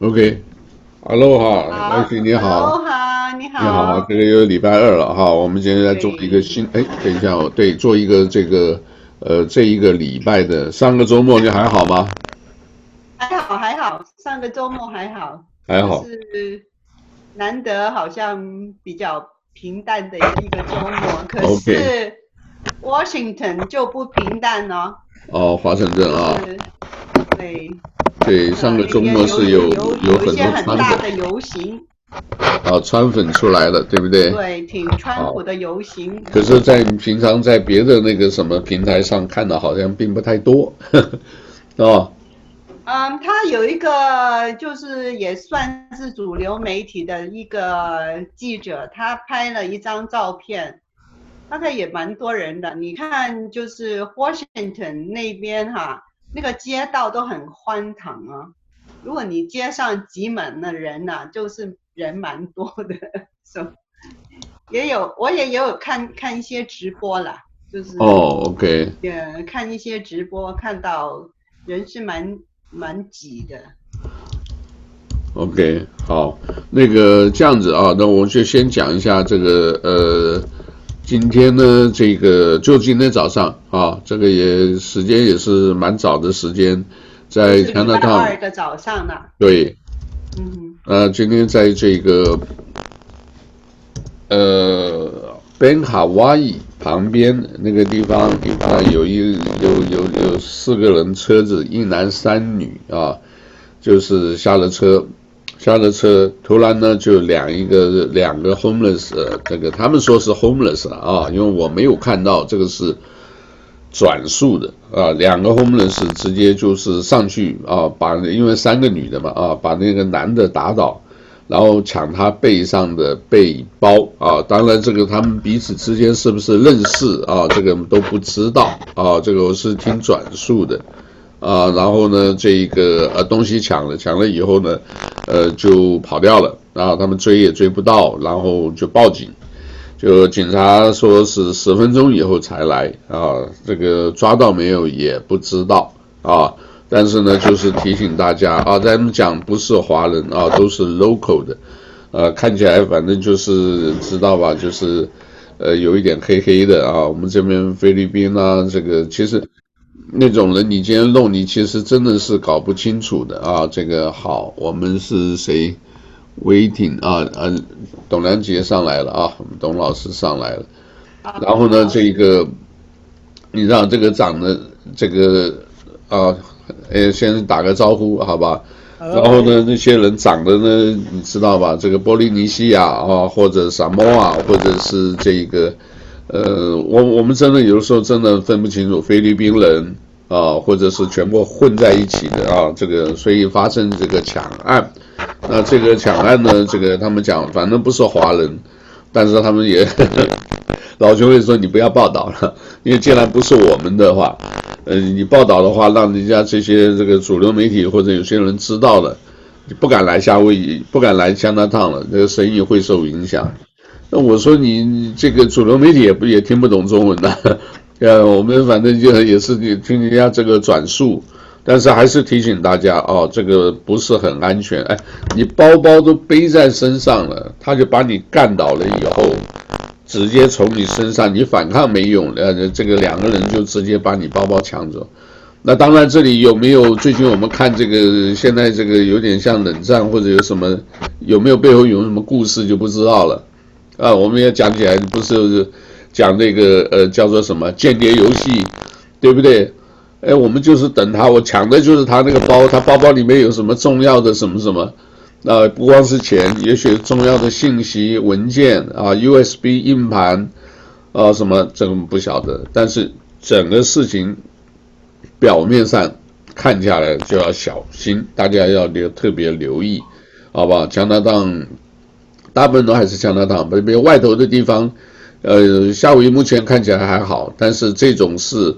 OK，Hello 哈，老许你好，你好，你好，这个又礼拜二了哈，我们今天来做一个新，哎，等一下哦，对，做一个这个，呃，这一个礼拜的，上个周末你还好吗？还好还好，上个周末还好，还好，是难得好像比较平淡的一个周末，可是 Washington 就不平淡哦。哦，华盛顿啊，对。对，上个周末是有有，很多很大的游行，啊，川粉出来了，对不对？对，挺川普的游行。可是，在平常在别的那个什么平台上看的，好像并不太多，哦。嗯，他有一个就是也算是主流媒体的一个记者，他拍了一张照片，大概也蛮多人的。你看，就是 Washington 那边哈。那个街道都很宽敞啊，如果你街上挤满了人呐、啊，就是人蛮多的，是吧？也有，我也也有看看一些直播啦，就是哦，OK，也看一些直播，看到人是蛮蛮挤的。OK，好，那个这样子啊，那我就先讲一下这个呃。今天呢，这个就今天早上啊，这个也时间也是蛮早的时间，在加拿大。二的早上呢。对。嗯。呃，今天在这个呃，Ben Hawaii 旁边那个地方啊，有一有有有四个人车子，一男三女啊，就是下了车。下了车，突然呢，就两一个两个 homeless，这个他们说是 homeless 啊，因为我没有看到这个是转述的啊，两个 homeless 直接就是上去啊，把因为三个女的嘛啊，把那个男的打倒，然后抢他背上的背包啊，当然这个他们彼此之间是不是认识啊，这个都不知道啊，这个我是听转述的。啊，然后呢，这一个呃东西抢了，抢了以后呢，呃就跑掉了，然后他们追也追不到，然后就报警，就警察说是十分钟以后才来啊，这个抓到没有也不知道啊，但是呢，就是提醒大家啊，咱们讲不是华人啊，都是 local 的，呃，看起来反正就是知道吧，就是呃有一点黑黑的啊，我们这边菲律宾啊，这个其实。那种人，你今天弄，你其实真的是搞不清楚的啊！这个好，我们是谁？Waiting 啊啊，董良杰上来了啊，董老师上来了。然后呢，这个你知道这个长得这个啊，呃，先打个招呼好吧？然后呢，那些人长得呢，你知道吧？这个波利尼西亚啊，或者萨摩啊，或者是这个。呃，我我们真的有的时候真的分不清楚菲律宾人啊，或者是全部混在一起的啊，这个所以发生这个抢案，那这个抢案呢，这个他们讲反正不是华人，但是他们也老兄会说你不要报道了，因为既然不是我们的话，呃，你报道的话，让人家这些这个主流媒体或者有些人知道了，你不敢来夏威夷，不敢来加拿大了，这个生意会受影响。那我说你这个主流媒体也不也听不懂中文的，呃，我们反正就也是听人家这个转述，但是还是提醒大家哦，这个不是很安全。哎，你包包都背在身上了，他就把你干倒了以后，直接从你身上，你反抗没用，呃，这个两个人就直接把你包包抢走。那当然，这里有没有最近我们看这个现在这个有点像冷战或者有什么有没有背后有什么故事就不知道了。啊，我们也讲起来不是讲那个呃叫做什么间谍游戏，对不对？哎，我们就是等他，我抢的就是他那个包，他包包里面有什么重要的什么什么，啊，不光是钱，也许重要的信息文件啊，USB 硬盘啊什么，这个不晓得。但是整个事情表面上看下来就要小心，大家要留特别留意，好不好？加拿大。大部分都还是加拿大，比如外头的地方，呃，夏威夷目前看起来还好，但是这种事，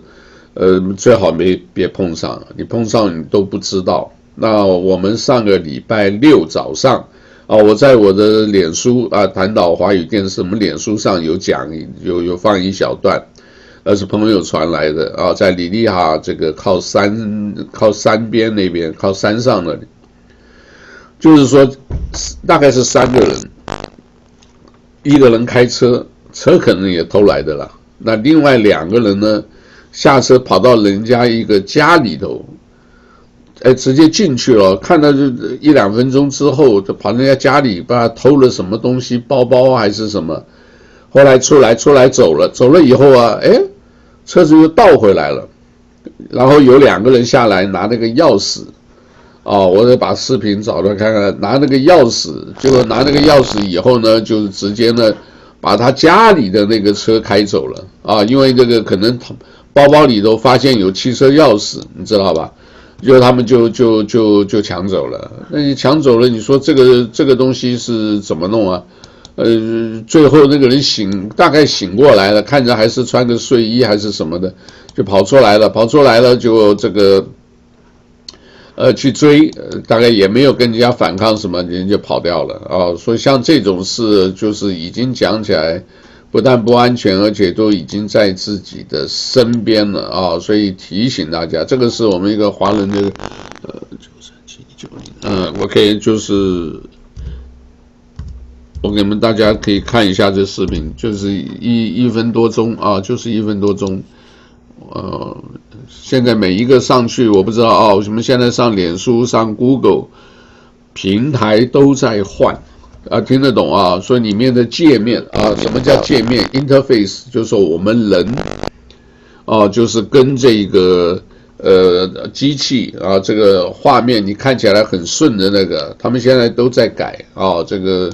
呃，最好没别碰上，你碰上你都不知道。那我们上个礼拜六早上，啊，我在我的脸书啊，谈岛华语电视，我们脸书上有讲，有有放一小段，那是朋友传来的啊，在里利哈这个靠山靠山边那边，靠山上那里。就是说大概是三个人，一个人开车，车可能也偷来的了。那另外两个人呢，下车跑到人家一个家里头，哎，直接进去了，看到就一两分钟之后，就跑人家家里，把他偷了什么东西，包包还是什么。后来出来，出来走了，走了以后啊，哎，车子又倒回来了，然后有两个人下来拿那个钥匙，哦，我得把视频找来看看，拿那个钥匙，结果拿那个钥匙以后呢，就直接呢把他家里的那个车开走了啊，因为这个可能包包里头发现有汽车钥匙，你知道吧？就他们就就就就抢走了，那你抢走了，你说这个这个东西是怎么弄啊？呃，最后那个人醒，大概醒过来了，看着还是穿个睡衣还是什么的，就跑出来了，跑出来了就这个，呃，去追，呃，大概也没有跟人家反抗什么，人就跑掉了啊。所以像这种事，就是已经讲起来，不但不安全，而且都已经在自己的身边了啊。所以提醒大家，这个是我们一个华人的，呃，九三七九零，嗯，我可以就是。我给你们大家可以看一下这视频，就是一一分多钟啊，就是一分多钟。呃，现在每一个上去，我不知道啊，什么现在上脸书、上 Google 平台都在换啊，听得懂啊？所以里面的界面啊，什么叫界面？Interface 就是说我们人啊，就是跟这个呃机器啊，这个画面你看起来很顺的那个，他们现在都在改啊，这个。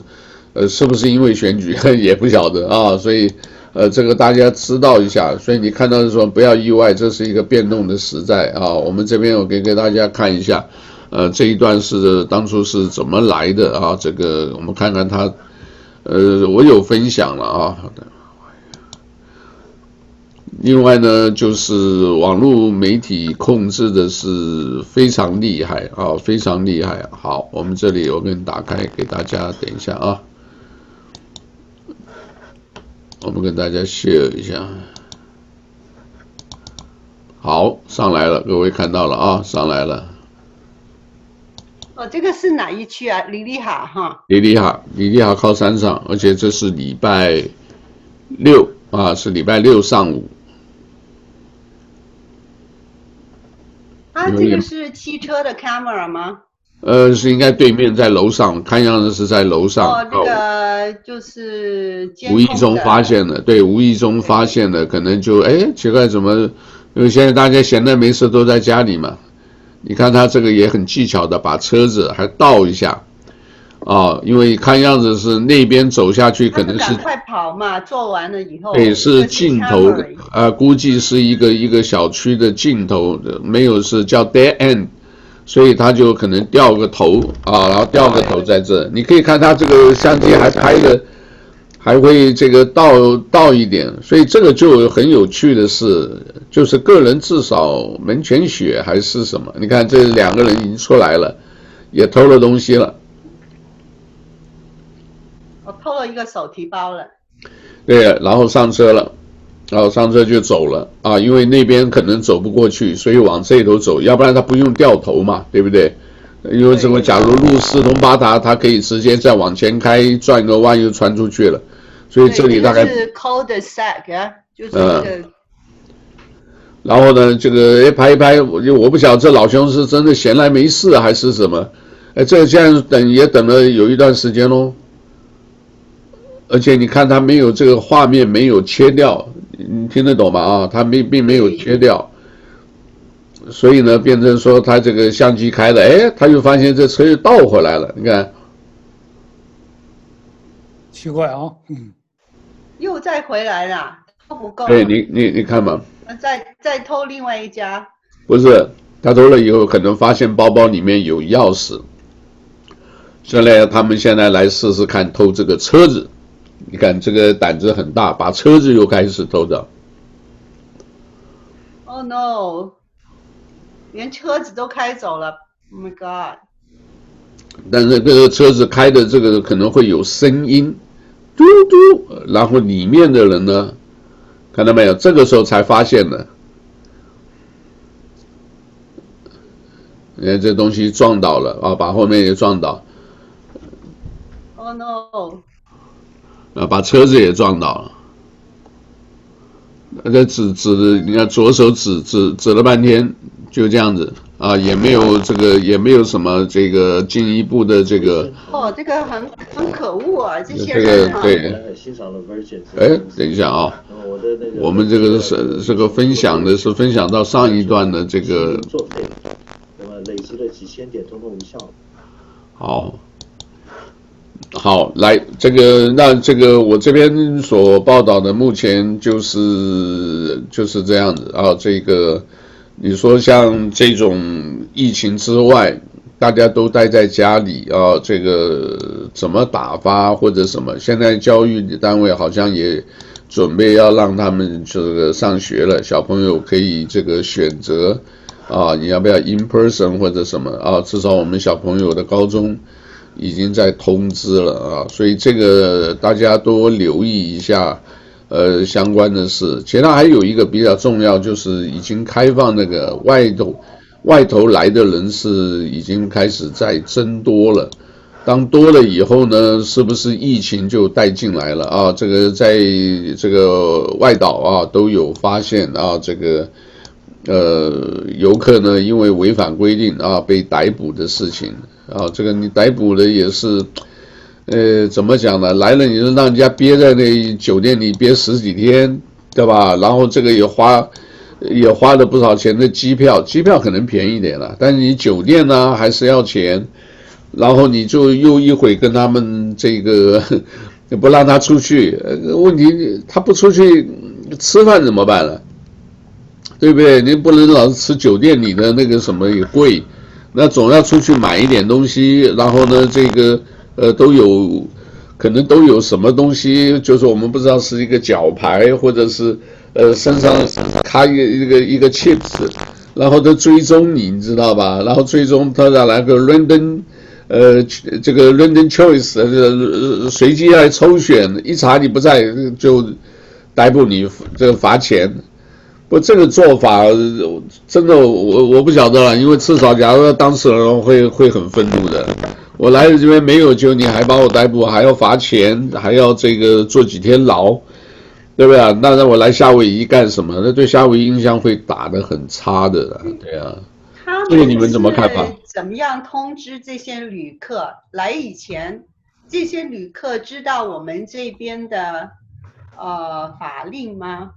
呃，是不是因为选举 也不晓得啊？所以，呃，这个大家知道一下。所以你看到的时候不要意外，这是一个变动的时代啊。我们这边我给给大家看一下，呃，这一段是当初是怎么来的啊？这个我们看看它，呃，我有分享了啊。另外呢，就是网络媒体控制的是非常厉害啊，非常厉害。好，我们这里我给你打开给大家，等一下啊。我们跟大家 share 一下，好，上来了，各位看到了啊，上来了。哦，这个是哪一区啊？里里哈哈。里里哈，里里哈靠山上，而且这是礼拜六啊，是礼拜六上午。啊，这个是汽车的 camera 吗？呃，是应该对面在楼上，看样子是在楼上。哦，那个就是无意中发现的，对，无意中发现的，可能就哎，奇怪，怎么？因为现在大家闲的没事都在家里嘛。你看他这个也很技巧的，把车子还倒一下，啊、哦，因为看样子是那边走下去，可能是赶快跑嘛，做完了以后。对，是尽头，啊、呃，估计是一个一个小区的尽头，没有是叫 dead end。所以他就可能掉个头啊，然后掉个头在这。你可以看他这个相机还拍的，还会这个倒倒一点。所以这个就很有趣的是，就是个人至少门前雪还是什么？你看这两个人已经出来了，也偷了东西了。我偷了一个手提包了。对，然后上车了。然后上车就走了啊，因为那边可能走不过去，所以往这头走，要不然他不用掉头嘛，对不对？因为什么？假如路四通八达，他可以直接再往前开，转个弯又穿出去了。所以这里大概是 cul-de-sac 啊，就是这个。然后呢，这个哎拍一拍，我就我不晓得这老兄是真的闲来没事还是什么？哎，这这样等也等了有一段时间喽。而且你看他没有这个画面没有切掉。你听得懂吗？啊，他并并没有切掉，所以呢，变成说他这个相机开了，哎，他就发现这车又倒回来了。你看，奇怪啊，嗯，又再回来了，都不够。对，你你你看嘛，再再偷另外一家，不是他偷了以后，可能发现包包里面有钥匙，所以呢，他们现在来试试看偷这个车子。你看这个胆子很大，把车子又开始偷走。Oh no！连车子都开走了。Oh my god！但是这个车子开的这个可能会有声音，嘟嘟，然后里面的人呢，看到没有？这个时候才发现的。你看这东西撞倒了啊，把后面也撞倒。Oh no！啊，把车子也撞倒了。那指指的，你看左手指指指了半天，就这样子啊，也没有这个，也没有什么这个进一步的这个。哦，这个很很可恶啊，这些人啊。这个对。哎，等一下啊，我们这个是这个分享的是分享到上一段的这个。那么累积了几千点，通通无效。好。好，来这个，那这个我这边所报道的，目前就是就是这样子啊。这个你说像这种疫情之外，大家都待在家里啊，这个怎么打发或者什么？现在教育单位好像也准备要让他们这个上学了，小朋友可以这个选择啊，你要不要 in person 或者什么啊？至少我们小朋友的高中。已经在通知了啊，所以这个大家多留意一下，呃，相关的事。其他还有一个比较重要，就是已经开放那个外头外头来的人是已经开始在增多了。当多了以后呢，是不是疫情就带进来了啊？这个在这个外岛啊都有发现啊，这个呃游客呢因为违反规定啊被逮捕的事情。啊，这个你逮捕的也是，呃，怎么讲呢？来了你就让人家憋在那酒店里憋十几天，对吧？然后这个也花，也花了不少钱的机票，机票可能便宜点了，但是你酒店呢还是要钱，然后你就又一会跟他们这个 不让他出去，问题他不出去吃饭怎么办呢？对不对？你不能老是吃酒店里的那个什么也贵。那总要出去买一点东西，然后呢，这个呃都有，可能都有什么东西，就是我们不知道是一个脚牌，或者是呃身上卡一个一个一个 chips，然后都追踪你，你知道吧？然后追踪他再来个 random，呃这个 random choice，呃随机来抽选，一查你不在就逮捕你，这个罚钱。不，这个做法真的，我我不晓得了，因为至少，假如说当事人会会很愤怒的。我来了这边没有救，你还把我逮捕，还要罚钱，还要这个坐几天牢，对不对啊？那让我来夏威夷干什么？那对夏威夷印象会打得很差的，对啊。这个你们怎么看法？怎么样通知这些旅客来以前，这些旅客知道我们这边的呃法令吗？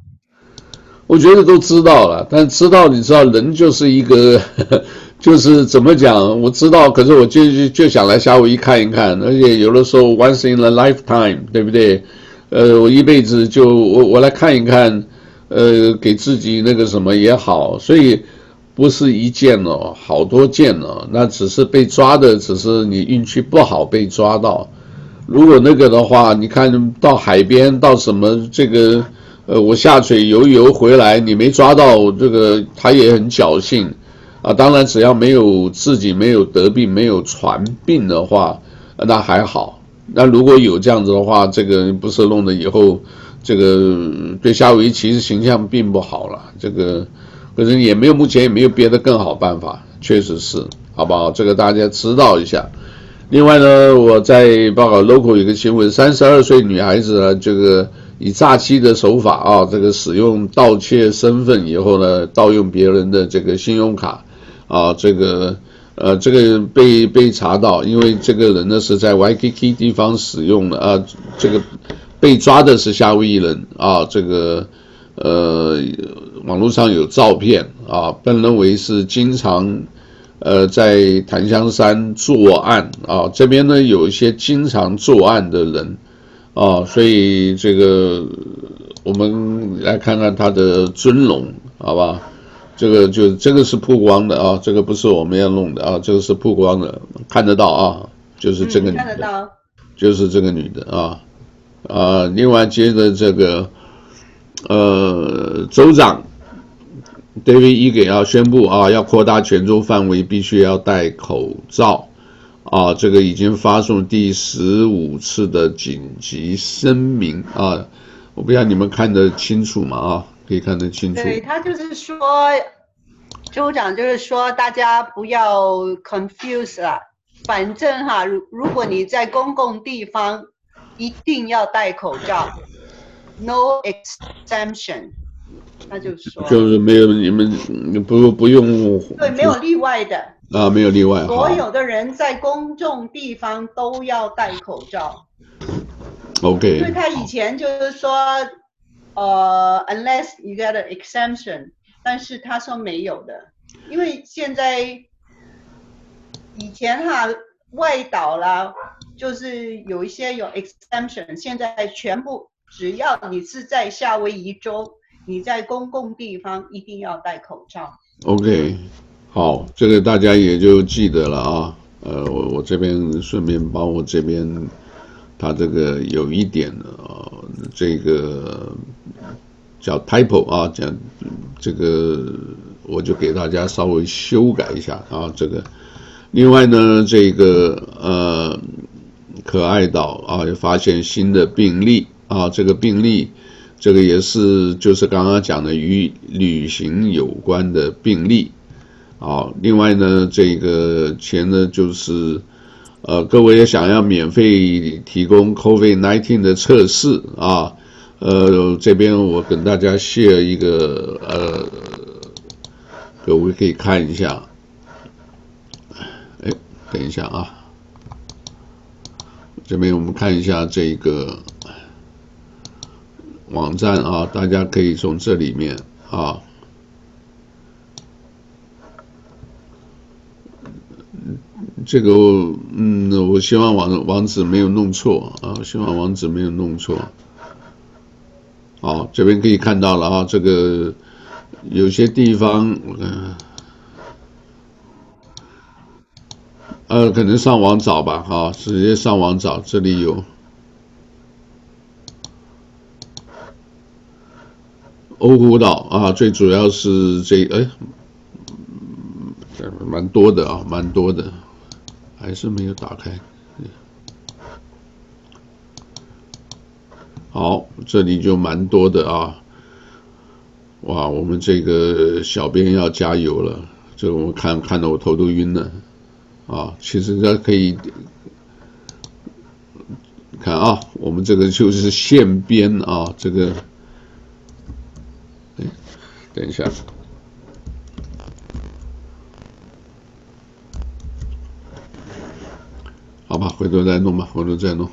我觉得都知道了，但知道你知道，人就是一个，就是怎么讲？我知道，可是我就就就想来夏威夷看一看，而且有的时候 once in a lifetime，对不对？呃，我一辈子就我我来看一看，呃，给自己那个什么也好，所以不是一件哦，好多件哦，那只是被抓的，只是你运气不好被抓到。如果那个的话，你看到海边到什么这个。呃，我下水游游回来，你没抓到这个，他也很侥幸，啊，当然只要没有自己没有得病，没有传病的话，那还好。那如果有这样子的话，这个不是弄得以后，这个对夏威夷其实形象并不好了。这个可是也没有，目前也没有别的更好办法，确实是，好不好？这个大家知道一下。另外呢，我在报告 local 有个新闻，三十二岁女孩子啊，这个。以诈欺的手法啊，这个使用盗窃身份以后呢，盗用别人的这个信用卡，啊，这个呃，这个被被查到，因为这个人呢是在 YKK 地方使用的啊，这个被抓的是夏威夷人啊，这个呃，网络上有照片啊，被认为是经常呃在檀香山作案啊，这边呢有一些经常作案的人。哦，所以这个我们来看看他的尊容，好吧？这个就这个是曝光的啊，这个不是我们要弄的啊，这个是曝光的，看得到啊，就是这个女的，嗯、看得到，就是这个女的啊啊。另外接着这个呃，州长 David Ige 要宣布啊，要扩大全州范围，必须要戴口罩。啊，这个已经发送第十五次的紧急声明啊！我不知道你们看得清楚吗？啊，可以看得清楚。对，他就是说，州长就是说，大家不要 confuse 了，反正哈，如如果你在公共地方，一定要戴口罩，no exemption，那就是说，就是没有你们不不用，对，没有例外的啊，没有例外，所有的人在公众地方都要戴口罩。OK，因为他以前就是说，呃，unless you get an exemption，但是他说没有的，因为现在以前哈外岛啦。就是有一些有 exemption，现在全部只要你是在夏威夷州，你在公共地方一定要戴口罩。OK，好，这个大家也就记得了啊。呃，我我这边顺便帮我这边，他这个有一点啊，这个叫 typo 啊，讲这个我就给大家稍微修改一下啊，这个。另外呢，这个呃。可爱岛啊，又发现新的病例啊，这个病例，这个也是就是刚刚讲的与旅行有关的病例啊。另外呢，这个钱呢就是，呃，各位也想要免费提供 COVID-19 的测试啊，呃，这边我跟大家卸一个呃，各位可以看一下，哎，等一下啊。这边我们看一下这个网站啊，大家可以从这里面啊，这个嗯，我希望网网址没有弄错啊，希望网址没有弄错。好，这边可以看到了啊，这个有些地方嗯。呃，可能上网找吧，哈，直接上网找，这里有欧胡岛啊，最主要是这，哎，蛮多的啊，蛮多的，还是没有打开。好，这里就蛮多的啊，哇，我们这个小编要加油了，这我看看得我头都晕了。啊，其实大家可以看啊，我们这个就是线编啊，这个，哎，等一下，好吧，回头再弄吧，回头再弄。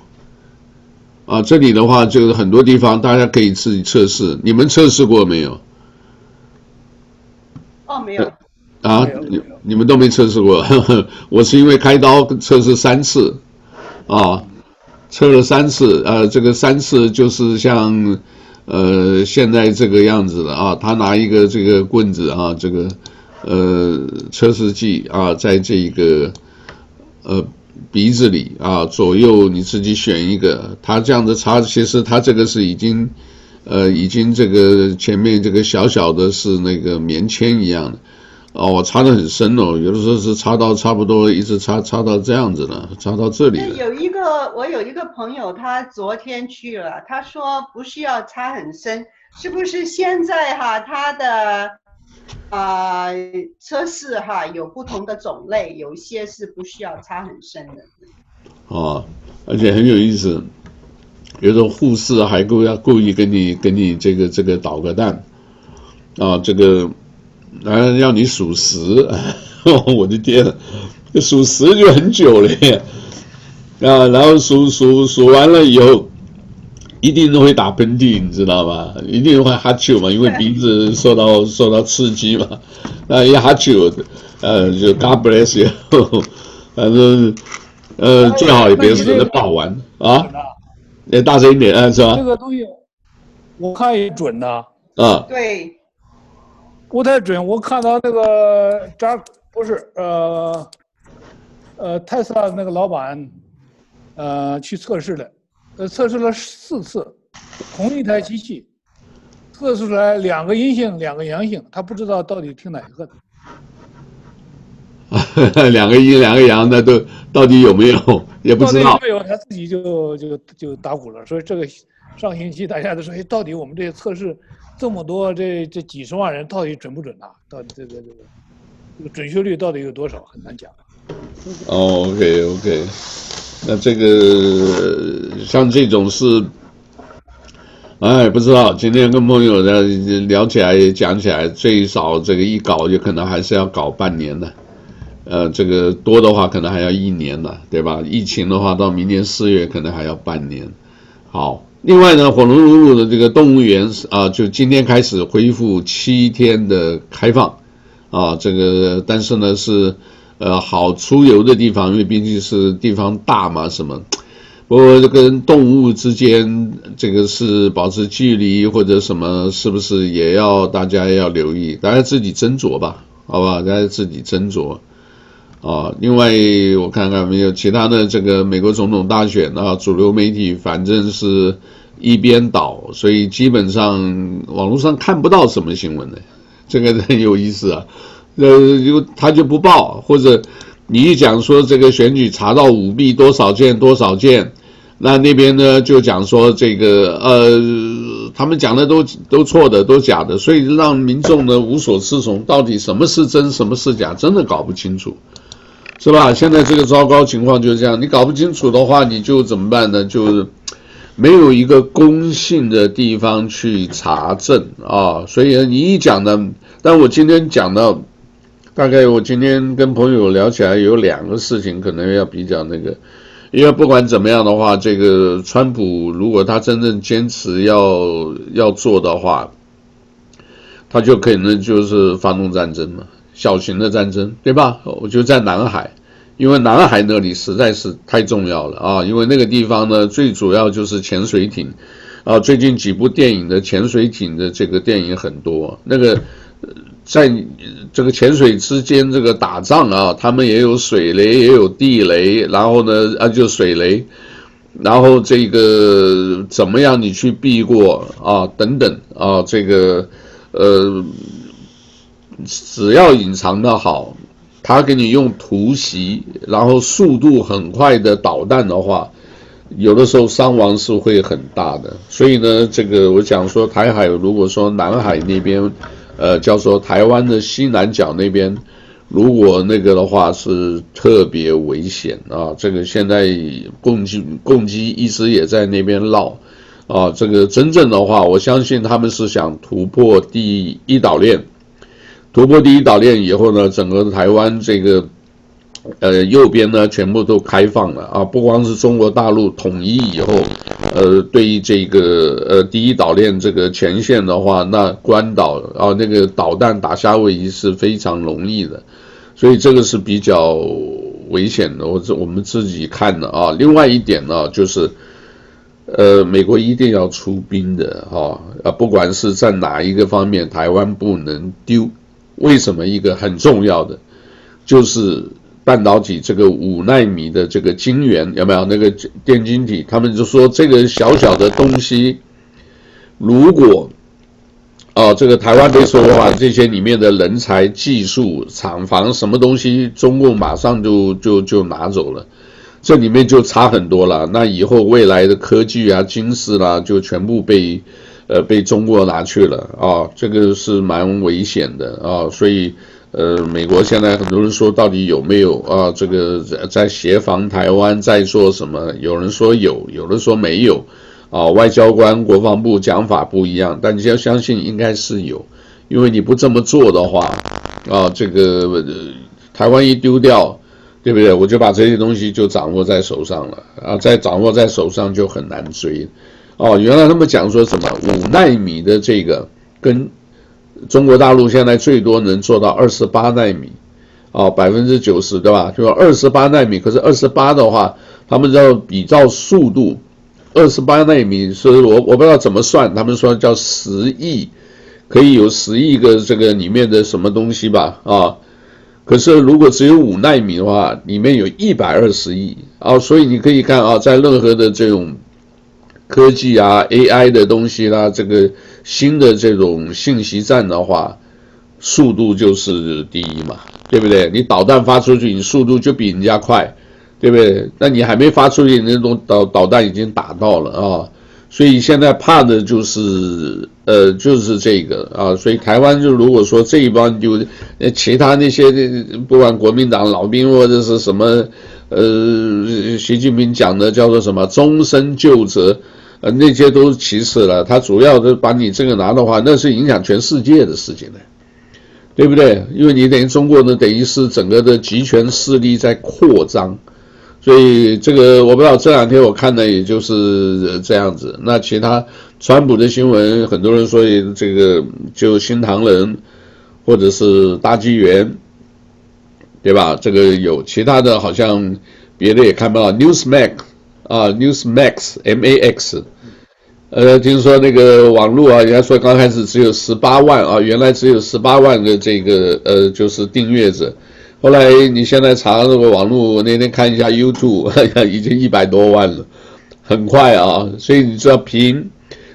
啊，这里的话就是很多地方大家可以自己测试，你们测试过没有？哦，没有。啊，你你们都没测试过，呵呵，我是因为开刀测试三次，啊，测了三次，呃，这个三次就是像，呃，现在这个样子的啊，他拿一个这个棍子啊，这个，呃，测试剂啊，在这个，呃，鼻子里啊，左右你自己选一个，他这样子插，其实他这个是已经，呃，已经这个前面这个小小的是那个棉签一样的。哦，我插得很深哦，有的时候是插到差不多，一直插插到这样子了，插到这里。有一个，我有一个朋友，他昨天去了，他说不需要插很深，是不是现在哈他的啊、呃、测试哈有不同的种类，有一些是不需要插很深的。哦，而且很有意思，有的护士还故要故意跟你跟你这个这个捣个蛋，啊，这个。然要你数十，我的天，数十就很久了，啊，然后数数数完了以后，一定都会打喷嚏，你知道吗？一定会哈啾嘛，因为鼻子受到受到刺激嘛，啊，一哈啾，呃，就 God bless you，反正呃最好也别是爆完啊，也大声一点啊，是吧？这个东西我看也准的啊，对。不太准，我看到那个扎不是呃呃特斯拉那个老板呃去测试了，呃测试了四次，同一台机器测试出来两个阴性，两个阳性，他不知道到底听哪一个的。两个阴两个阳那都到底有没有也不知道。有没有他自己就就就打鼓了，所以这个上星期大家都说，哎，到底我们这些测试。这么多，这这几十万人到底准不准、啊？到底这个这个这个准确率到底有多少？很难讲。哦，OK OK，那这个像这种事，哎，不知道今天跟朋友在聊起来讲起来，最少这个一搞就可能还是要搞半年的，呃，这个多的话可能还要一年呢，对吧？疫情的话到明年四月可能还要半年。好，另外呢，火龙鲁鲁的这个动物园啊，就今天开始恢复七天的开放，啊，这个但是呢是。呃，好出游的地方，因为毕竟是地方大嘛，什么，不过跟动物之间这个是保持距离或者什么，是不是也要大家要留意？大家自己斟酌吧，好吧，大家自己斟酌。啊，另外我看看没有其他的这个美国总统大选啊，主流媒体反正是一边倒，所以基本上网络上看不到什么新闻的，这个很有意思啊。呃，就他就不报，或者你一讲说这个选举查到舞弊多少件多少件，那那边呢就讲说这个呃，他们讲的都都错的，都假的，所以让民众呢无所适从，到底什么是真，什么是假，真的搞不清楚，是吧？现在这个糟糕情况就是这样，你搞不清楚的话，你就怎么办呢？就是没有一个公信的地方去查证啊，所以你一讲呢，但我今天讲到。大概我今天跟朋友聊起来，有两个事情可能要比较那个，因为不管怎么样的话，这个川普如果他真正坚持要要做的话，他就可能就是发动战争嘛，小型的战争，对吧？我就在南海，因为南海那里实在是太重要了啊，因为那个地方呢，最主要就是潜水艇啊，最近几部电影的潜水艇的这个电影很多，那个。在这个潜水之间，这个打仗啊，他们也有水雷，也有地雷，然后呢，啊，就水雷，然后这个怎么样你去避过啊？等等啊，这个呃，只要隐藏的好，他给你用突袭，然后速度很快的导弹的话，有的时候伤亡是会很大的。所以呢，这个我讲说台海，如果说南海那边。呃，叫做台湾的西南角那边，如果那个的话是特别危险啊。这个现在共机共机一直也在那边绕啊。这个真正的话，我相信他们是想突破第一岛链，突破第一岛链以后呢，整个台湾这个。呃，右边呢全部都开放了啊，不光是中国大陆统一以后，呃，对于这个呃第一岛链这个前线的话，那关岛啊那个导弹打夏威夷是非常容易的，所以这个是比较危险的，我这我们自己看的啊。另外一点呢，就是呃，美国一定要出兵的哈啊，不管是在哪一个方面，台湾不能丢。为什么？一个很重要的就是。半导体这个五纳米的这个晶圆有没有那个电晶体？他们就说这个小小的东西，如果、哦、这个台湾没说的话，这些里面的人才、技术、厂房什么东西，中共马上就就就拿走了，这里面就差很多了。那以后未来的科技啊、军事啦，就全部被呃被中国拿去了啊、这个是蛮危险的啊、所以。呃，美国现在很多人说，到底有没有啊？这个在在协防台湾，在做什么？有人说有，有人说没有，啊，外交官、国防部讲法不一样，但你要相信应该是有，因为你不这么做的话，啊，这个、呃、台湾一丢掉，对不对？我就把这些东西就掌握在手上了，啊，再掌握在手上就很难追，哦，原来他们讲说什么五纳米的这个跟。中国大陆现在最多能做到二十八纳米，哦，百分之九十对吧？就二十八纳米，可是二十八的话，他们要比照速度，二十八纳米，所以我我不知道怎么算，他们说叫十亿，可以有十亿个这个里面的什么东西吧？啊，可是如果只有五纳米的话，里面有一百二十亿啊，所以你可以看啊，在任何的这种科技啊、AI 的东西啦，这个。新的这种信息战的话，速度就是第一嘛，对不对？你导弹发出去，你速度就比人家快，对不对？那你还没发出去，那种导导弹已经打到了啊，所以现在怕的就是呃就是这个啊，所以台湾就如果说这一帮就呃其他那些不管国民党老兵或者是什么呃习近平讲的叫做什么终身就责，呃那些都是其次了，他主要的把你这个拿的话，那是影响全世界的事情呢，对不对？因为你等于中国呢，等于是整个的集权势力在扩张。所以这个我不知道，这两天我看的也就是这样子。那其他川普的新闻，很多人说这个就新唐人或者是大纪元，对吧？这个有其他的好像别的也看不到。Newsmax 啊，Newsmax M A X，呃，听说那个网络啊，人家说刚开始只有十八万啊，原来只有十八万个这个呃，就是订阅者。后来你现在查那个网络，我那天看一下 YouTube，已经一百多万了，很快啊！所以你知道凭，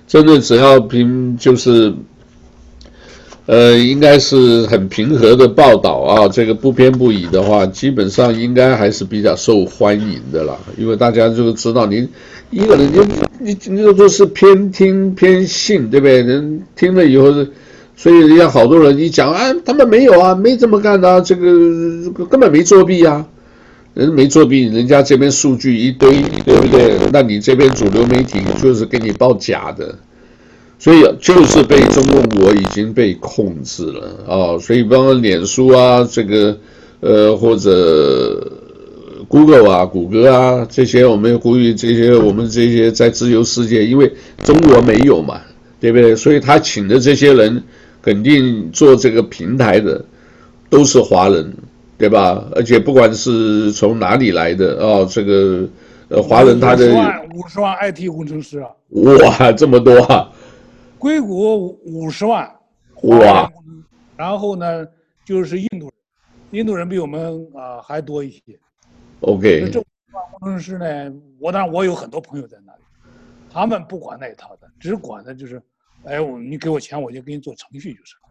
真的只要凭就是，呃，应该是很平和的报道啊，这个不偏不倚的话，基本上应该还是比较受欢迎的啦。因为大家就知道你一个人就你你这都是偏听偏信，对不对？人听了以后。所以人家好多人一讲啊，他们没有啊，没这么干的，这个根本没作弊啊，人没作弊，人家这边数据一堆，对不对？那你这边主流媒体就是给你报假的，所以就是被中共国已经被控制了啊、哦。所以包括脸书啊，这个呃或者 Google 啊、谷歌啊这些，我们呼吁这些我们这些在自由世界，因为中国没有嘛，对不对？所以他请的这些人。肯定做这个平台的都是华人，对吧？而且不管是从哪里来的哦，这个呃华人他的五十万五十万 IT 工程师啊，哇，这么多啊！硅谷五十万，哇！然后呢，就是印度人，印度人比我们啊还多一些。OK。这五十万工程师呢，我当然我有很多朋友在那里，他们不管那一套的，只管的就是。哎，我你给我钱，我就给你做程序就是了。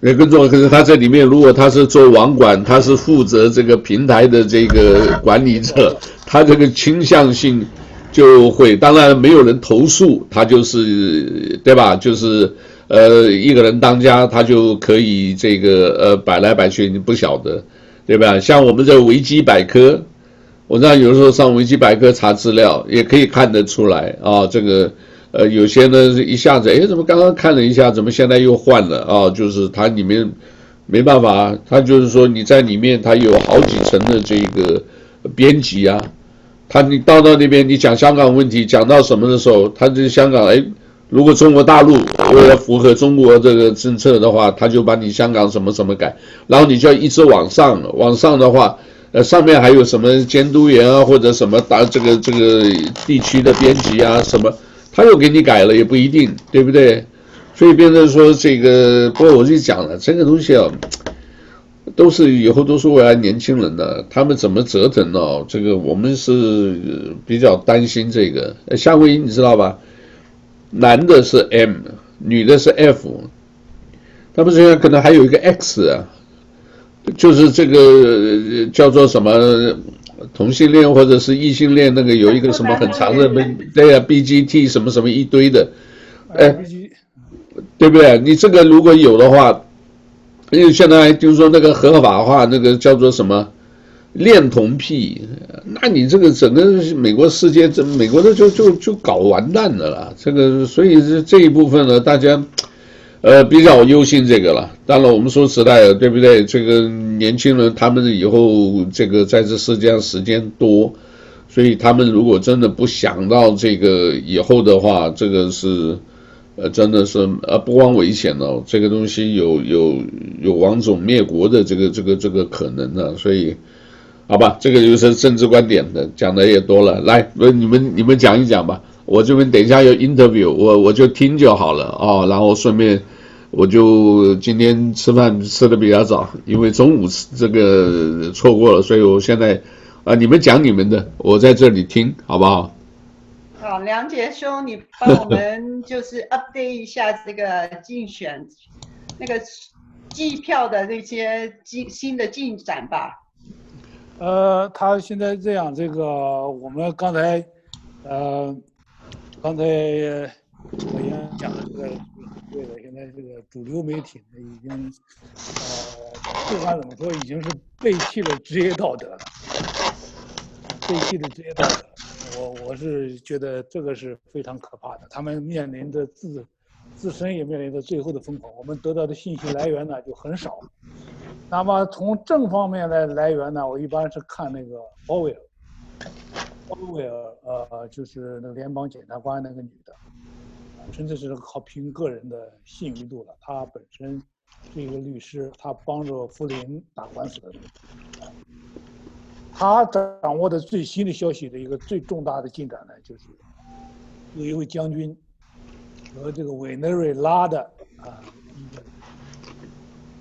那更重要，可是他这里面，如果他是做网管，他是负责这个平台的这个管理者，他这个倾向性就会，当然没有人投诉，他就是对吧？就是呃，一个人当家，他就可以这个呃摆来摆去，你不晓得，对吧？像我们这维基百科，我知道有时候上维基百科查资料，也可以看得出来啊，这个。呃，有些呢一下子，哎，怎么刚刚看了一下，怎么现在又换了啊？就是它里面没办法，它就是说你在里面，它有好几层的这个编辑啊。他你到到那边，你讲香港问题，讲到什么的时候，他就香港，哎，如果中国大陆为了符合中国这个政策的话，他就把你香港什么什么改，然后你就要一直往上，往上的话，呃，上面还有什么监督员啊，或者什么打这个这个地区的编辑啊，什么。他又给你改了也不一定，对不对？所以变成说这个，不过我就讲了，这个东西啊，都是以后都是未来年轻人的，他们怎么折腾呢？这个我们是比较担心这个。夏威夷你知道吧？男的是 M，女的是 F，他们现在可能还有一个 X 啊，就是这个叫做什么？同性恋或者是异性恋，那个有一个什么很长的，对呀，BGT 什么什么一堆的，哎，对不对？你这个如果有的话，因为现在就是说那个合法化，那个叫做什么恋童癖，那你这个整个美国世界，这美国的就就就搞完蛋的了。这个所以这这一部分呢，大家。呃，比较忧心这个了。当然，我们说实在的，对不对？这个年轻人他们以后这个在这世界上时间多，所以他们如果真的不想到这个以后的话，这个是呃，真的是呃，不光危险哦，这个东西有有有亡种灭国的这个这个这个可能呢。所以，好吧，这个就是政治观点的，讲的也多了。来，那你们你们讲一讲吧。我这边等一下有 interview，我我就听就好了哦，然后顺便我就今天吃饭吃的比较早，因为中午吃这个错过了，所以我现在啊，你们讲你们的，我在这里听，好不好？好，梁杰兄，你帮我们就是 update 一下这个竞选那个计票的那些进新的进展吧。呃，他现在这样，这个我们刚才呃。刚才我先讲的这个对的，现在这个主流媒体呢，已经呃，不管怎么说，已经是背弃了职业道德了，背弃了职业道德。我我是觉得这个是非常可怕的，他们面临着自自身也面临着最后的疯狂。我们得到的信息来源呢就很少。那么从正方面的来源呢，我一般是看那个鲍威尔，鲍威尔呃就是那个联邦检察官那个女的，纯粹是靠凭个人的信誉度了。她本身是一个律师，她帮助福林打官司的。她掌握的最新的消息的一个最重大的进展呢，就是有一位将军和这个委内瑞拉的啊。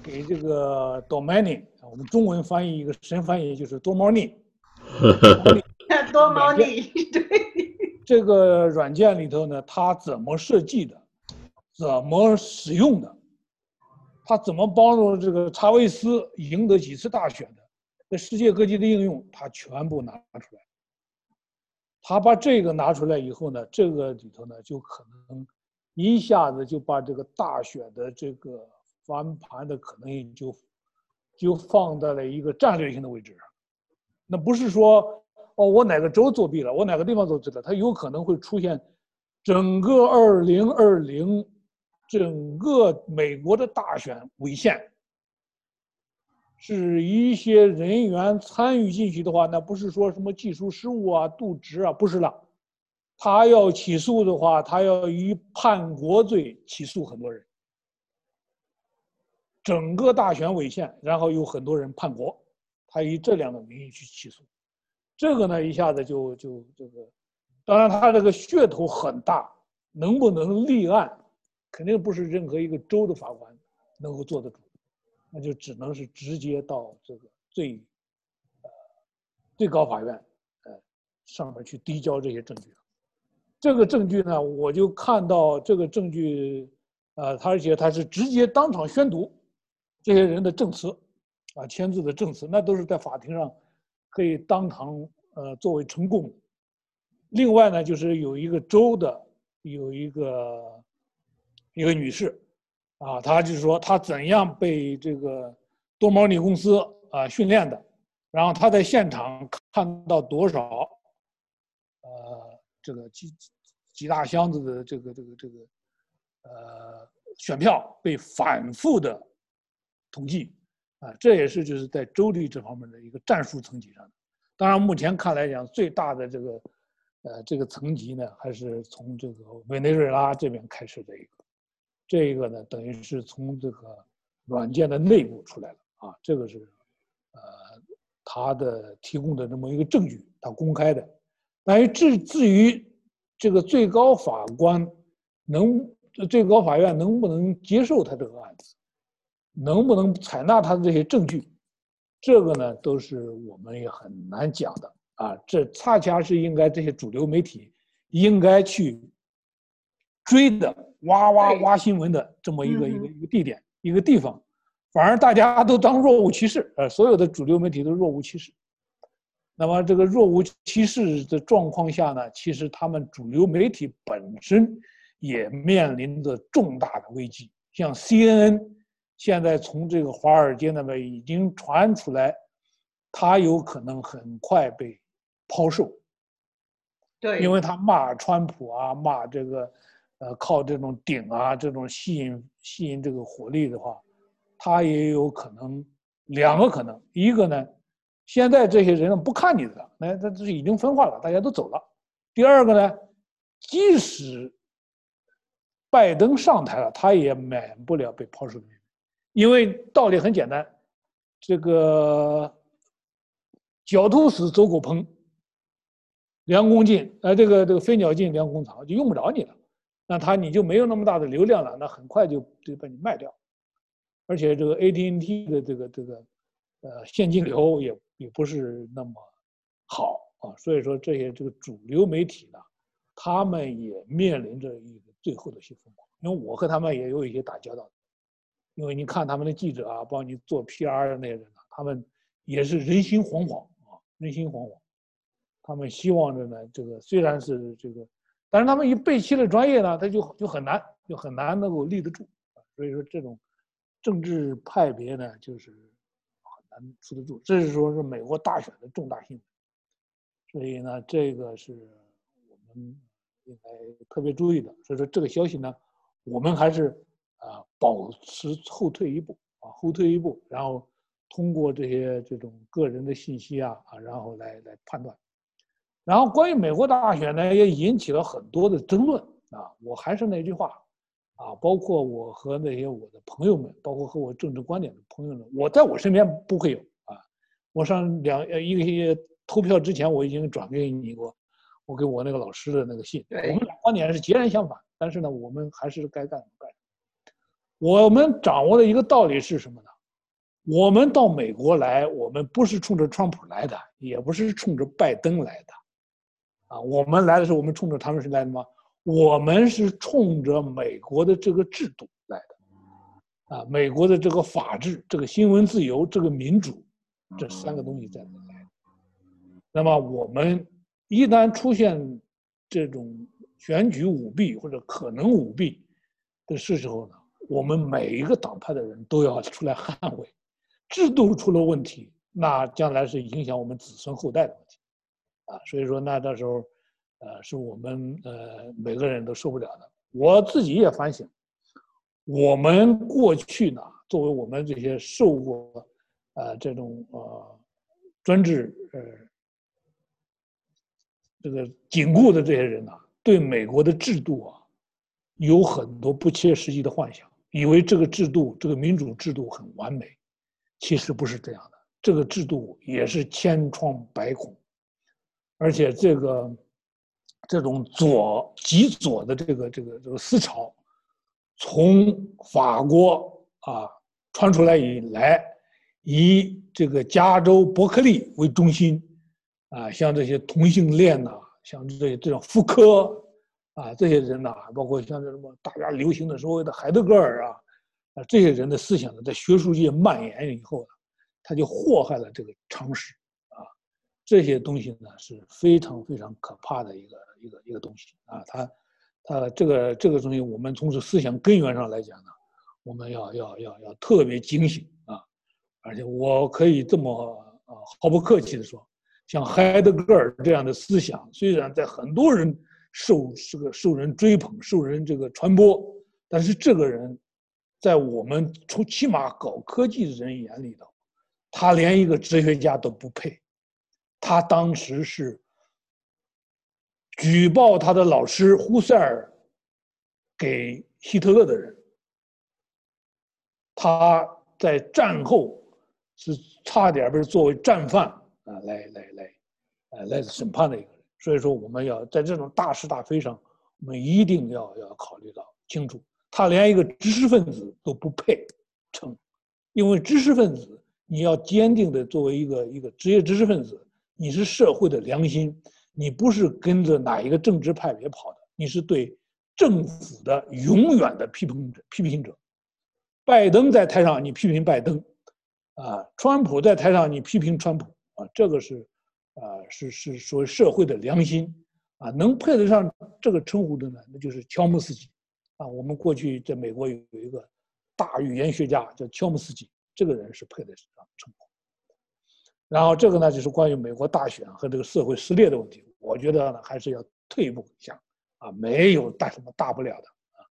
给这个 Domani 啊，我们中文翻译一个神翻译就是多猫腻。多猫腻，对。这个软件里头呢，它怎么设计的，怎么使用的，它怎么帮助这个查韦斯赢得几次大选的，在世界各地的应用，他全部拿出来。他把这个拿出来以后呢，这个里头呢，就可能一下子就把这个大选的这个。翻盘的可能性就就放在了一个战略性的位置上，那不是说哦，我哪个州作弊了，我哪个地方作弊了，它有可能会出现整个二零二零整个美国的大选违宪，是一些人员参与进去的话，那不是说什么技术失误啊、渎职啊，不是了，他要起诉的话，他要以叛国罪起诉很多人。整个大选违宪，然后有很多人叛国，他以这两个名义去起诉，这个呢一下子就就这个，当然他这个噱头很大，能不能立案，肯定不是任何一个州的法官能够做得主，那就只能是直接到这个最呃最高法院呃上面去递交这些证据了。这个证据呢，我就看到这个证据，呃，他而且他是直接当场宣读。这些人的证词，啊，签字的证词，那都是在法庭上可以当堂呃作为呈供。另外呢，就是有一个州的有一个一个女士，啊，他就是说他怎样被这个多猫腻公司啊训练的，然后他在现场看到多少呃这个几几大箱子的这个这个这个呃选票被反复的。统计，啊，这也是就是在州立这方面的一个战术层级上的。当然，目前看来讲，最大的这个，呃，这个层级呢，还是从这个委内瑞拉这边开始的一个。这个呢，等于是从这个软件的内部出来了啊，这个是，呃，他的提供的这么一个证据，他公开的。但是至至于这个最高法官能，最高法院能不能接受他这个案子？能不能采纳他的这些证据，这个呢，都是我们也很难讲的啊。这恰恰是应该这些主流媒体应该去追的，哇哇挖新闻的这么一个一个一个地点一个地方，反而大家都当若无其事，呃，所有的主流媒体都若无其事。那么这个若无其事的状况下呢，其实他们主流媒体本身也面临着重大的危机，像 CNN。现在从这个华尔街那边已经传出来，他有可能很快被抛售。对，因为他骂川普啊，骂这个，呃，靠这种顶啊，这种吸引吸引这个火力的话，他也有可能两个可能，一个呢，现在这些人不看你的了，那他这是已经分化了，大家都走了。第二个呢，即使拜登上台了，他也免不了被抛售。因为道理很简单，这个狡兔死，走狗烹，良弓尽，呃，这个这个飞鸟尽，良弓藏，就用不着你了。那他你就没有那么大的流量了，那很快就就把你卖掉。而且这个 AT&T 的这个这个呃现金流也也不是那么好啊。所以说这些这个主流媒体呢，他们也面临着一个最后的一些疯狂。因为我和他们也有一些打交道。因为你看他们的记者啊，帮你做 PR 的那些人呢，他们也是人心惶惶啊，人心惶惶。他们希望着呢，这个虽然是这个但是他们一背弃了专业呢，他就就很难，就很难能够立得住。所以说这种政治派别呢，就是很难出得住。这是说是美国大选的重大新闻。所以呢，这个是我们应该特别注意的。所以说这个消息呢，我们还是啊保持后退一步啊，后退一步，然后通过这些这种个人的信息啊啊，然后来来判断。然后关于美国大选呢，也引起了很多的争论啊。我还是那句话啊，包括我和那些我的朋友们，包括和我政治观点的朋友们，我在我身边不会有啊。我上两呃一个星期投票之前，我已经转给你过，我给我那个老师的那个信。我们俩观点是截然相反，但是呢，我们还是该干什么干什么。我们掌握的一个道理是什么呢？我们到美国来，我们不是冲着川普来的，也不是冲着拜登来的。啊，我们来的时候，我们冲着他们是来的吗？我们是冲着美国的这个制度来的，啊，美国的这个法治、这个新闻自由、这个民主，这三个东西在那来。那么我们一旦出现这种选举舞弊或者可能舞弊的是时候呢，我们每一个党派的人都要出来捍卫。制度出了问题，那将来是影响我们子孙后代的问题。啊，所以说那到时候，呃，是我们呃每个人都受不了的。我自己也反省，我们过去呢，作为我们这些受过，呃，这种呃专制呃这个禁锢的这些人呢，对美国的制度啊，有很多不切实际的幻想，以为这个制度，这个民主制度很完美，其实不是这样的，这个制度也是千疮百孔。而且这个这种左极左的这个这个这个思潮，从法国啊传出来以来，以这个加州伯克利为中心，啊，像这些同性恋呐，像这些这种妇科啊这些人呐，包括像这什么大家流行的所谓的海德格尔啊，啊这些人的思想呢，在学术界蔓延以后呢，他就祸害了这个常识。这些东西呢是非常非常可怕的一个一个一个东西啊，它它这个这个东西，我们从这思想根源上来讲呢，我们要要要要特别警醒啊，而且我可以这么啊毫不客气的说，像海德格尔这样的思想，虽然在很多人受这个受人追捧、受人这个传播，但是这个人，在我们从起码搞科技的人眼里头，他连一个哲学家都不配。他当时是举报他的老师胡塞尔给希特勒的人，他在战后是差点被作为战犯啊来来来，呃来审判的一个人。所以说，我们要在这种大是大非上，我们一定要要考虑到清楚，他连一个知识分子都不配称，因为知识分子你要坚定的作为一个一个职业知识分子。你是社会的良心，你不是跟着哪一个政治派别跑的，你是对政府的永远的批评者、批评者。拜登在台上，你批评拜登，啊，川普在台上，你批评川普，啊，这个是，啊，是是说社会的良心，啊，能配得上这个称呼的呢，那就是乔姆斯基，啊，我们过去在美国有有一个大语言学家叫乔姆斯基，这个人是配得上称呼。然后这个呢，就是关于美国大选和这个社会撕裂的问题。我觉得呢，还是要退一步想，啊，没有大什么大不了的啊。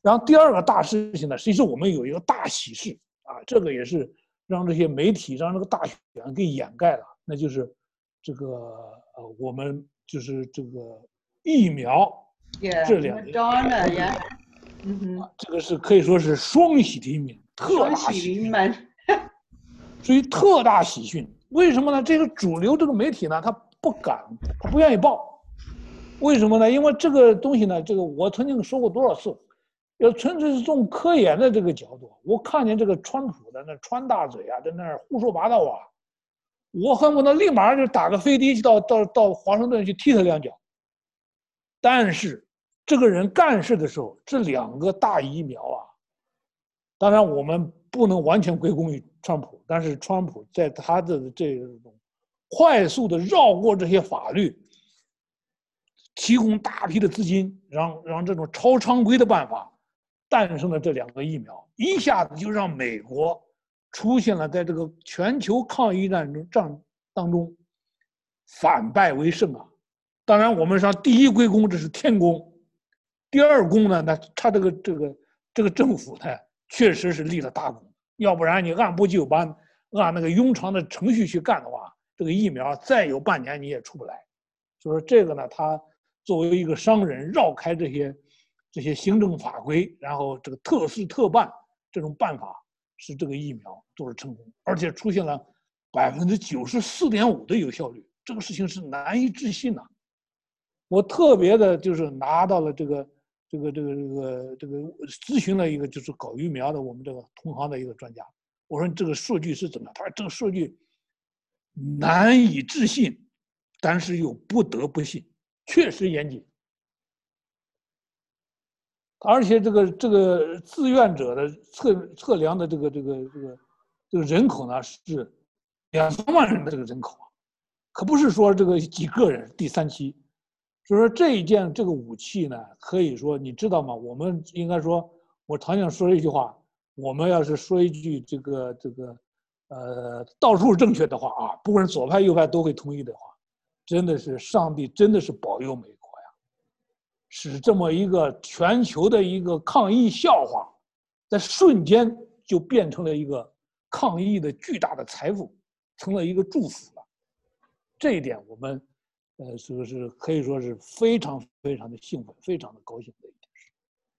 然后第二个大事情呢，其实我们有一个大喜事啊，这个也是让这些媒体让这个大选给掩盖了，那就是这个呃，我们就是这个疫苗这两年，yeah. 嗯哼，这个是可以说是双喜临门，特大喜临门，所以特大喜讯。为什么呢？这个主流这个媒体呢，他不敢，他不愿意报。为什么呢？因为这个东西呢，这个我曾经说过多少次，要纯粹是从科研的这个角度，我看见这个川普的那川大嘴啊，在那儿胡说八道啊，我恨不得立马就打个飞的去到到到华盛顿去踢他两脚。但是这个人干事的时候，这两个大疫苗啊，当然我们不能完全归功于。川普，但是川普在他的这种快速的绕过这些法律，提供大批的资金，让让这种超常规的办法诞生了这两个疫苗，一下子就让美国出现了在这个全球抗疫战争战当中反败为胜啊！当然，我们说第一归功这是天功，第二功呢，那他这个这个这个政府呢，确实是立了大功。要不然你按部就班，按那个庸常的程序去干的话，这个疫苗再有半年你也出不来。所以说这个呢，他作为一个商人，绕开这些这些行政法规，然后这个特事特办这种办法，使这个疫苗做了成功，而且出现了百分之九十四点五的有效率，这个事情是难以置信呐。我特别的就是拿到了这个。这个这个这个这个咨询了一个就是搞疫苗的我们这个同行的一个专家，我说这个数据是怎么样？他说这个数据难以置信，但是又不得不信，确实严谨。而且这个这个志愿者的测测量的这个这个这个这个人口呢是两三万人的这个人口啊，可不是说这个几个人第三期。所以说这一件这个武器呢，可以说你知道吗？我们应该说，我常想说一句话，我们要是说一句这个这个，呃，到处正确的话啊，不管是左派右派都会同意的话，真的是上帝真的是保佑美国呀，使这么一个全球的一个抗疫笑话，在瞬间就变成了一个抗疫的巨大的财富，成了一个祝福了。这一点我们。呃，是不是可以说是非常非常的兴奋，非常的高兴的一件事，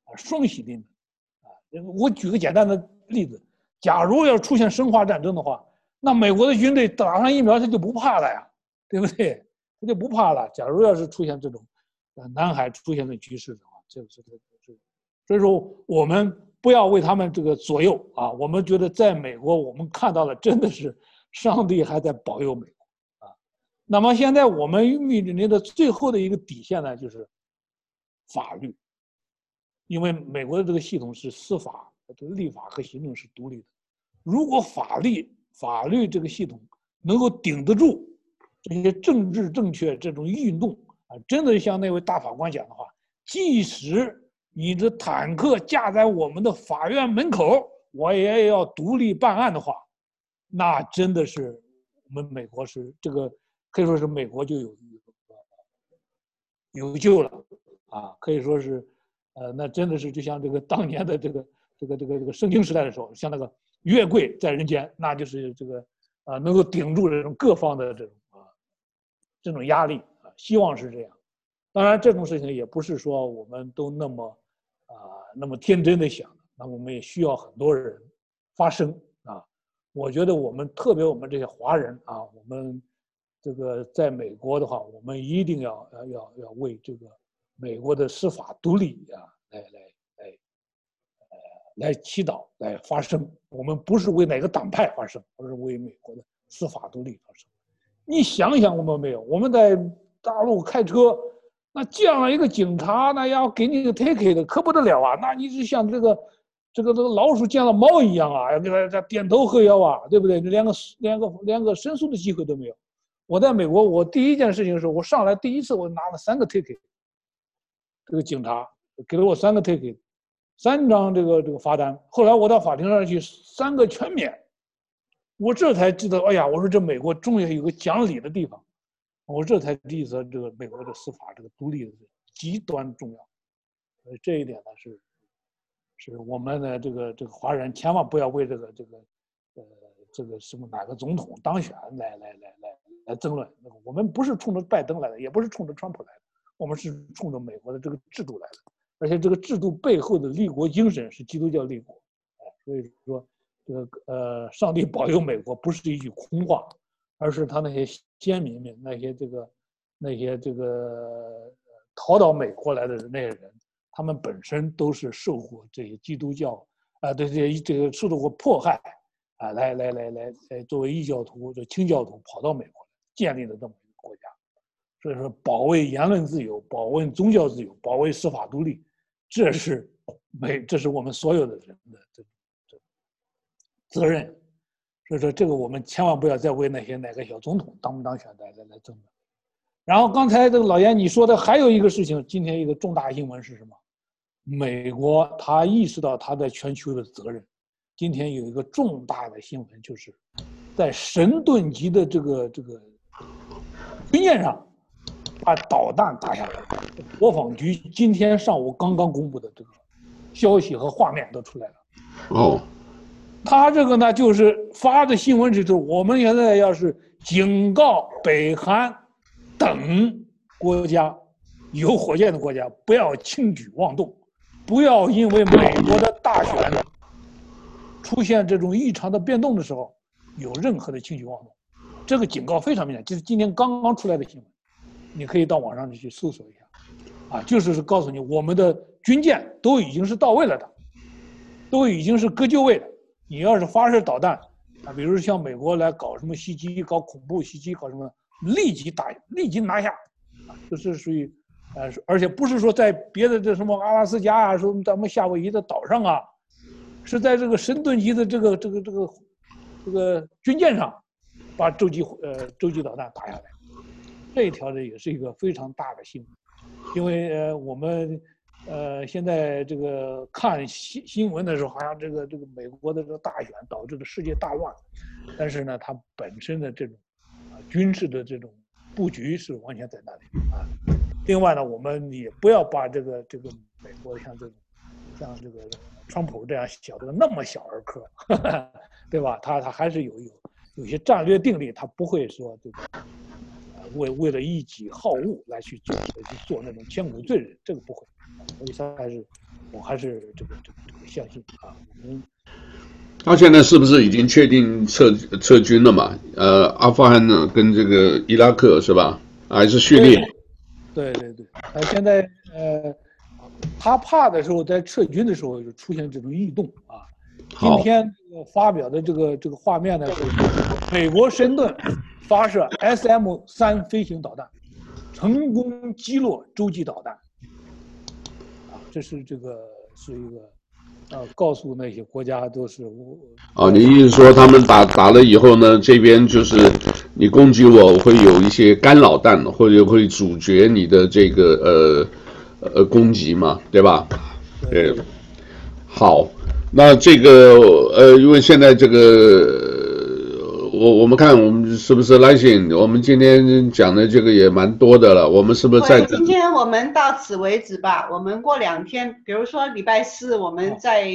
啊，双喜临门，啊，我举个简单的例子，假如要出现生化战争的话，那美国的军队打上疫苗，他就不怕了呀，对不对？他就不怕了。假如要是出现这种，呃，南海出现的局势的话，这个是这个，所以说我们不要为他们这个左右啊，我们觉得在美国，我们看到了真的是上帝还在保佑美。那么现在我们面临的最后的一个底线呢，就是法律，因为美国的这个系统是司法、这个立法和行政是独立的。如果法律法律这个系统能够顶得住这些政治正确这种运动啊，真的像那位大法官讲的话，即使你的坦克架在我们的法院门口，我也要独立办案的话，那真的是我们美国是这个。可以说是美国就有有救了啊！可以说是，呃，那真的是就像这个当年的这个这个这个这个圣经时代的时候，像那个月桂在人间，那就是这个啊，能够顶住这种各方的这种啊这种压力啊，希望是这样。当然，这种事情也不是说我们都那么啊那么天真的想，那我们也需要很多人发声啊。我觉得我们特别我们这些华人啊，我们。这个在美国的话，我们一定要要要要为这个美国的司法独立啊，来来来，呃，来祈祷，来发声。我们不是为哪个党派发声，而是为美国的司法独立发声。你想想，我们没有，我们在大陆开车，那见了一个警察，那要给你个 ticket，可不得了啊！那你就像这个这个这个老鼠见了猫一样啊，要给他点头呵腰啊，对不对？你连个连个连个申诉的机会都没有。我在美国，我第一件事情是我上来第一次我拿了三个 ticket，这个警察给了我三个 ticket，三张这个这个罚单。后来我到法庭上去，三个全免，我这才知道，哎呀，我说这美国终于有个讲理的地方，我这才意识到这个美国的司法这个独立的极端重要。所以这一点呢是，是我们的这个这个华人千万不要为这个这个呃这个什么哪个总统当选来来来来。来争论，我们不是冲着拜登来的，也不是冲着川普来的，我们是冲着美国的这个制度来的，而且这个制度背后的立国精神是基督教立国，哎，所以说这个呃，上帝保佑美国不是一句空话，而是他那些先民们，那些这个那些这个逃到美国来的那些人，他们本身都是受过这些基督教啊，对对，这个受到过迫害啊，来来来来，来作为异教徒、这清教徒跑到美国。建立了这么一个国家，所以说保卫言论自由、保卫宗教自由、保卫司法独立，这是每这是我们所有的人的这这责任。所以说，这个我们千万不要再为那些哪个小总统当不当选来来来争了。然后刚才这个老严你说的还有一个事情，今天一个重大新闻是什么？美国他意识到他在全球的责任。今天有一个重大的新闻，就是在神盾级的这个这个军舰上把导弹打下来。国防局今天上午刚刚公布的这个消息和画面都出来了。哦，他这个呢，就是发的新闻指出，我们现在要是警告北韩等国家有火箭的国家，不要轻举妄动，不要因为美国的大选。出现这种异常的变动的时候，有任何的轻举妄动，这个警告非常明显，就是今天刚刚出来的新闻，你可以到网上去搜索一下，啊，就是告诉你我们的军舰都已经是到位了的，都已经是各就位的。你要是发射导弹，啊，比如像美国来搞什么袭击、搞恐怖袭击、搞什么，立即打，立即拿下，啊，这是属于，呃，而且不是说在别的这什么阿拉斯加啊，说咱们夏威夷的岛上啊。是在这个神盾级的这个这个这个这个军舰上，把洲际呃洲际导弹打下来，这一条呢也是一个非常大的新闻，因为呃我们呃现在这个看新新闻的时候，好像这个这个美国的这个大选导致了世界大乱，但是呢，它本身的这种啊军事的这种布局是完全在那里啊。另外呢，我们也不要把这个这个美国像这种像这个。川普这样小的那么小儿科，对吧？他他还是有有有些战略定力，他不会说这个为为了一己好恶来去做去做那种千古罪人，这个不会。所以他还是我还是这个这个这个相信啊。我们，他现在是不是已经确定撤撤军了嘛？呃，阿富汗呢，跟这个伊拉克是吧？还是叙利亚？对对对，他现在呃。他怕的时候，在撤军的时候就出现这种异动啊。今天发表的这个这个画面呢，是美国神盾发射 SM 三飞行导弹，成功击落洲际导弹。啊，这是这个是一个，呃，告诉那些国家都是我。哦，你意思说他们打打了以后呢，这边就是你攻击我会有一些干扰弹，或者会阻绝你的这个呃。呃，攻击嘛，对吧？对，好，那这个呃，因为现在这个，我我们看我们是不是来信？我们今天讲的这个也蛮多的了，我们是不是在？今天我们到此为止吧。我们过两天，比如说礼拜四，我们再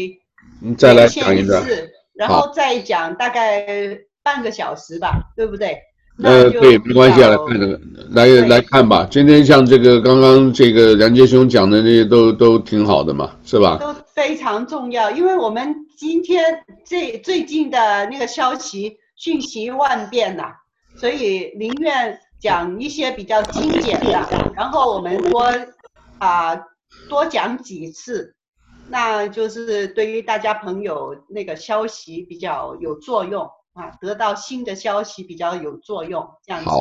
再来讲一次，然后再讲大概半个小时吧，对不对？呃，对，没关系啊，来看这个，来来看吧。今天像这个刚刚这个梁杰兄讲的那些都都挺好的嘛，是吧？都非常重要，因为我们今天最最近的那个消息瞬息万变呐，所以宁愿讲一些比较精简的，然后我们多啊多讲几次，那就是对于大家朋友那个消息比较有作用。啊，得到新的消息比较有作用，这样子，好，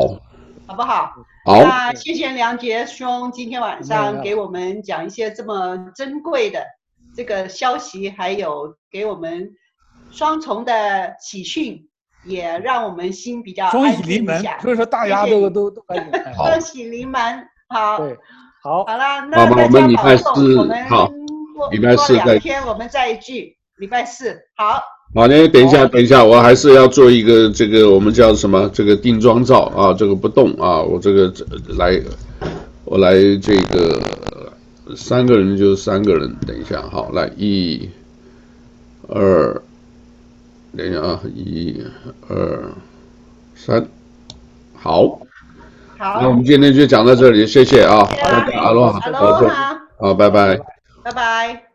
好不好？好。那谢谢梁杰兄今天晚上给我们讲一些这么珍贵的这个消息，还有给我们双重的喜讯，也让我们心比较安喜临门。所以说大家都都都 双喜临门，好，对，好，好了，那大家保重，我们好，礼拜四两天我们再聚，礼拜四好。好呢，等一下，等一下，我还是要做一个这个我们叫什么？这个定妆照啊，这个不动啊，我这个来，我来这个三个人就三个人，等一下，好，来一、二，等一下啊，一、二、三，好，好，那我们今天就讲到这里，谢谢啊，谢谢阿罗哈，阿罗哈，好，拜拜，拜拜。